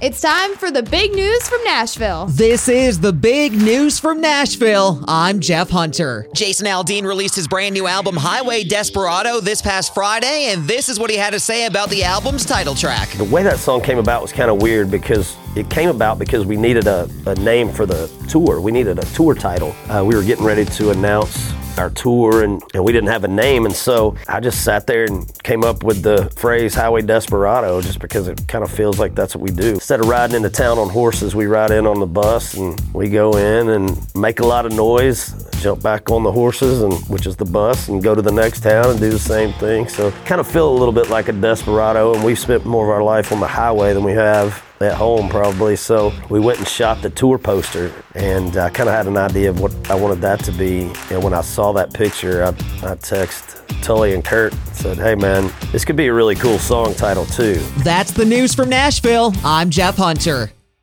It's time for the big news from Nashville. This is the big news from Nashville. I'm Jeff Hunter. Jason Aldean released his brand new album Highway Desperado this past Friday, and this is what he had to say about the album's title track. The way that song came about was kind of weird because it came about because we needed a, a name for the tour. We needed a tour title. Uh, we were getting ready to announce our tour and, and we didn't have a name. And so I just sat there and came up with the phrase Highway Desperado just because it kind of feels like that's what we do. Instead of riding into town on horses, we ride in on the bus and we go in and make a lot of noise, jump back on the horses, and which is the bus, and go to the next town and do the same thing. So kind of feel a little bit like a desperado. And we've spent more of our life on the highway than we have at home probably. So we went and shot the tour poster and I kind of had an idea of what I wanted that to be. And when I saw that picture, I, I texted Tully and Kurt said, Hey man, this could be a really cool song title too. That's the news from Nashville. I'm Jeff Hunter.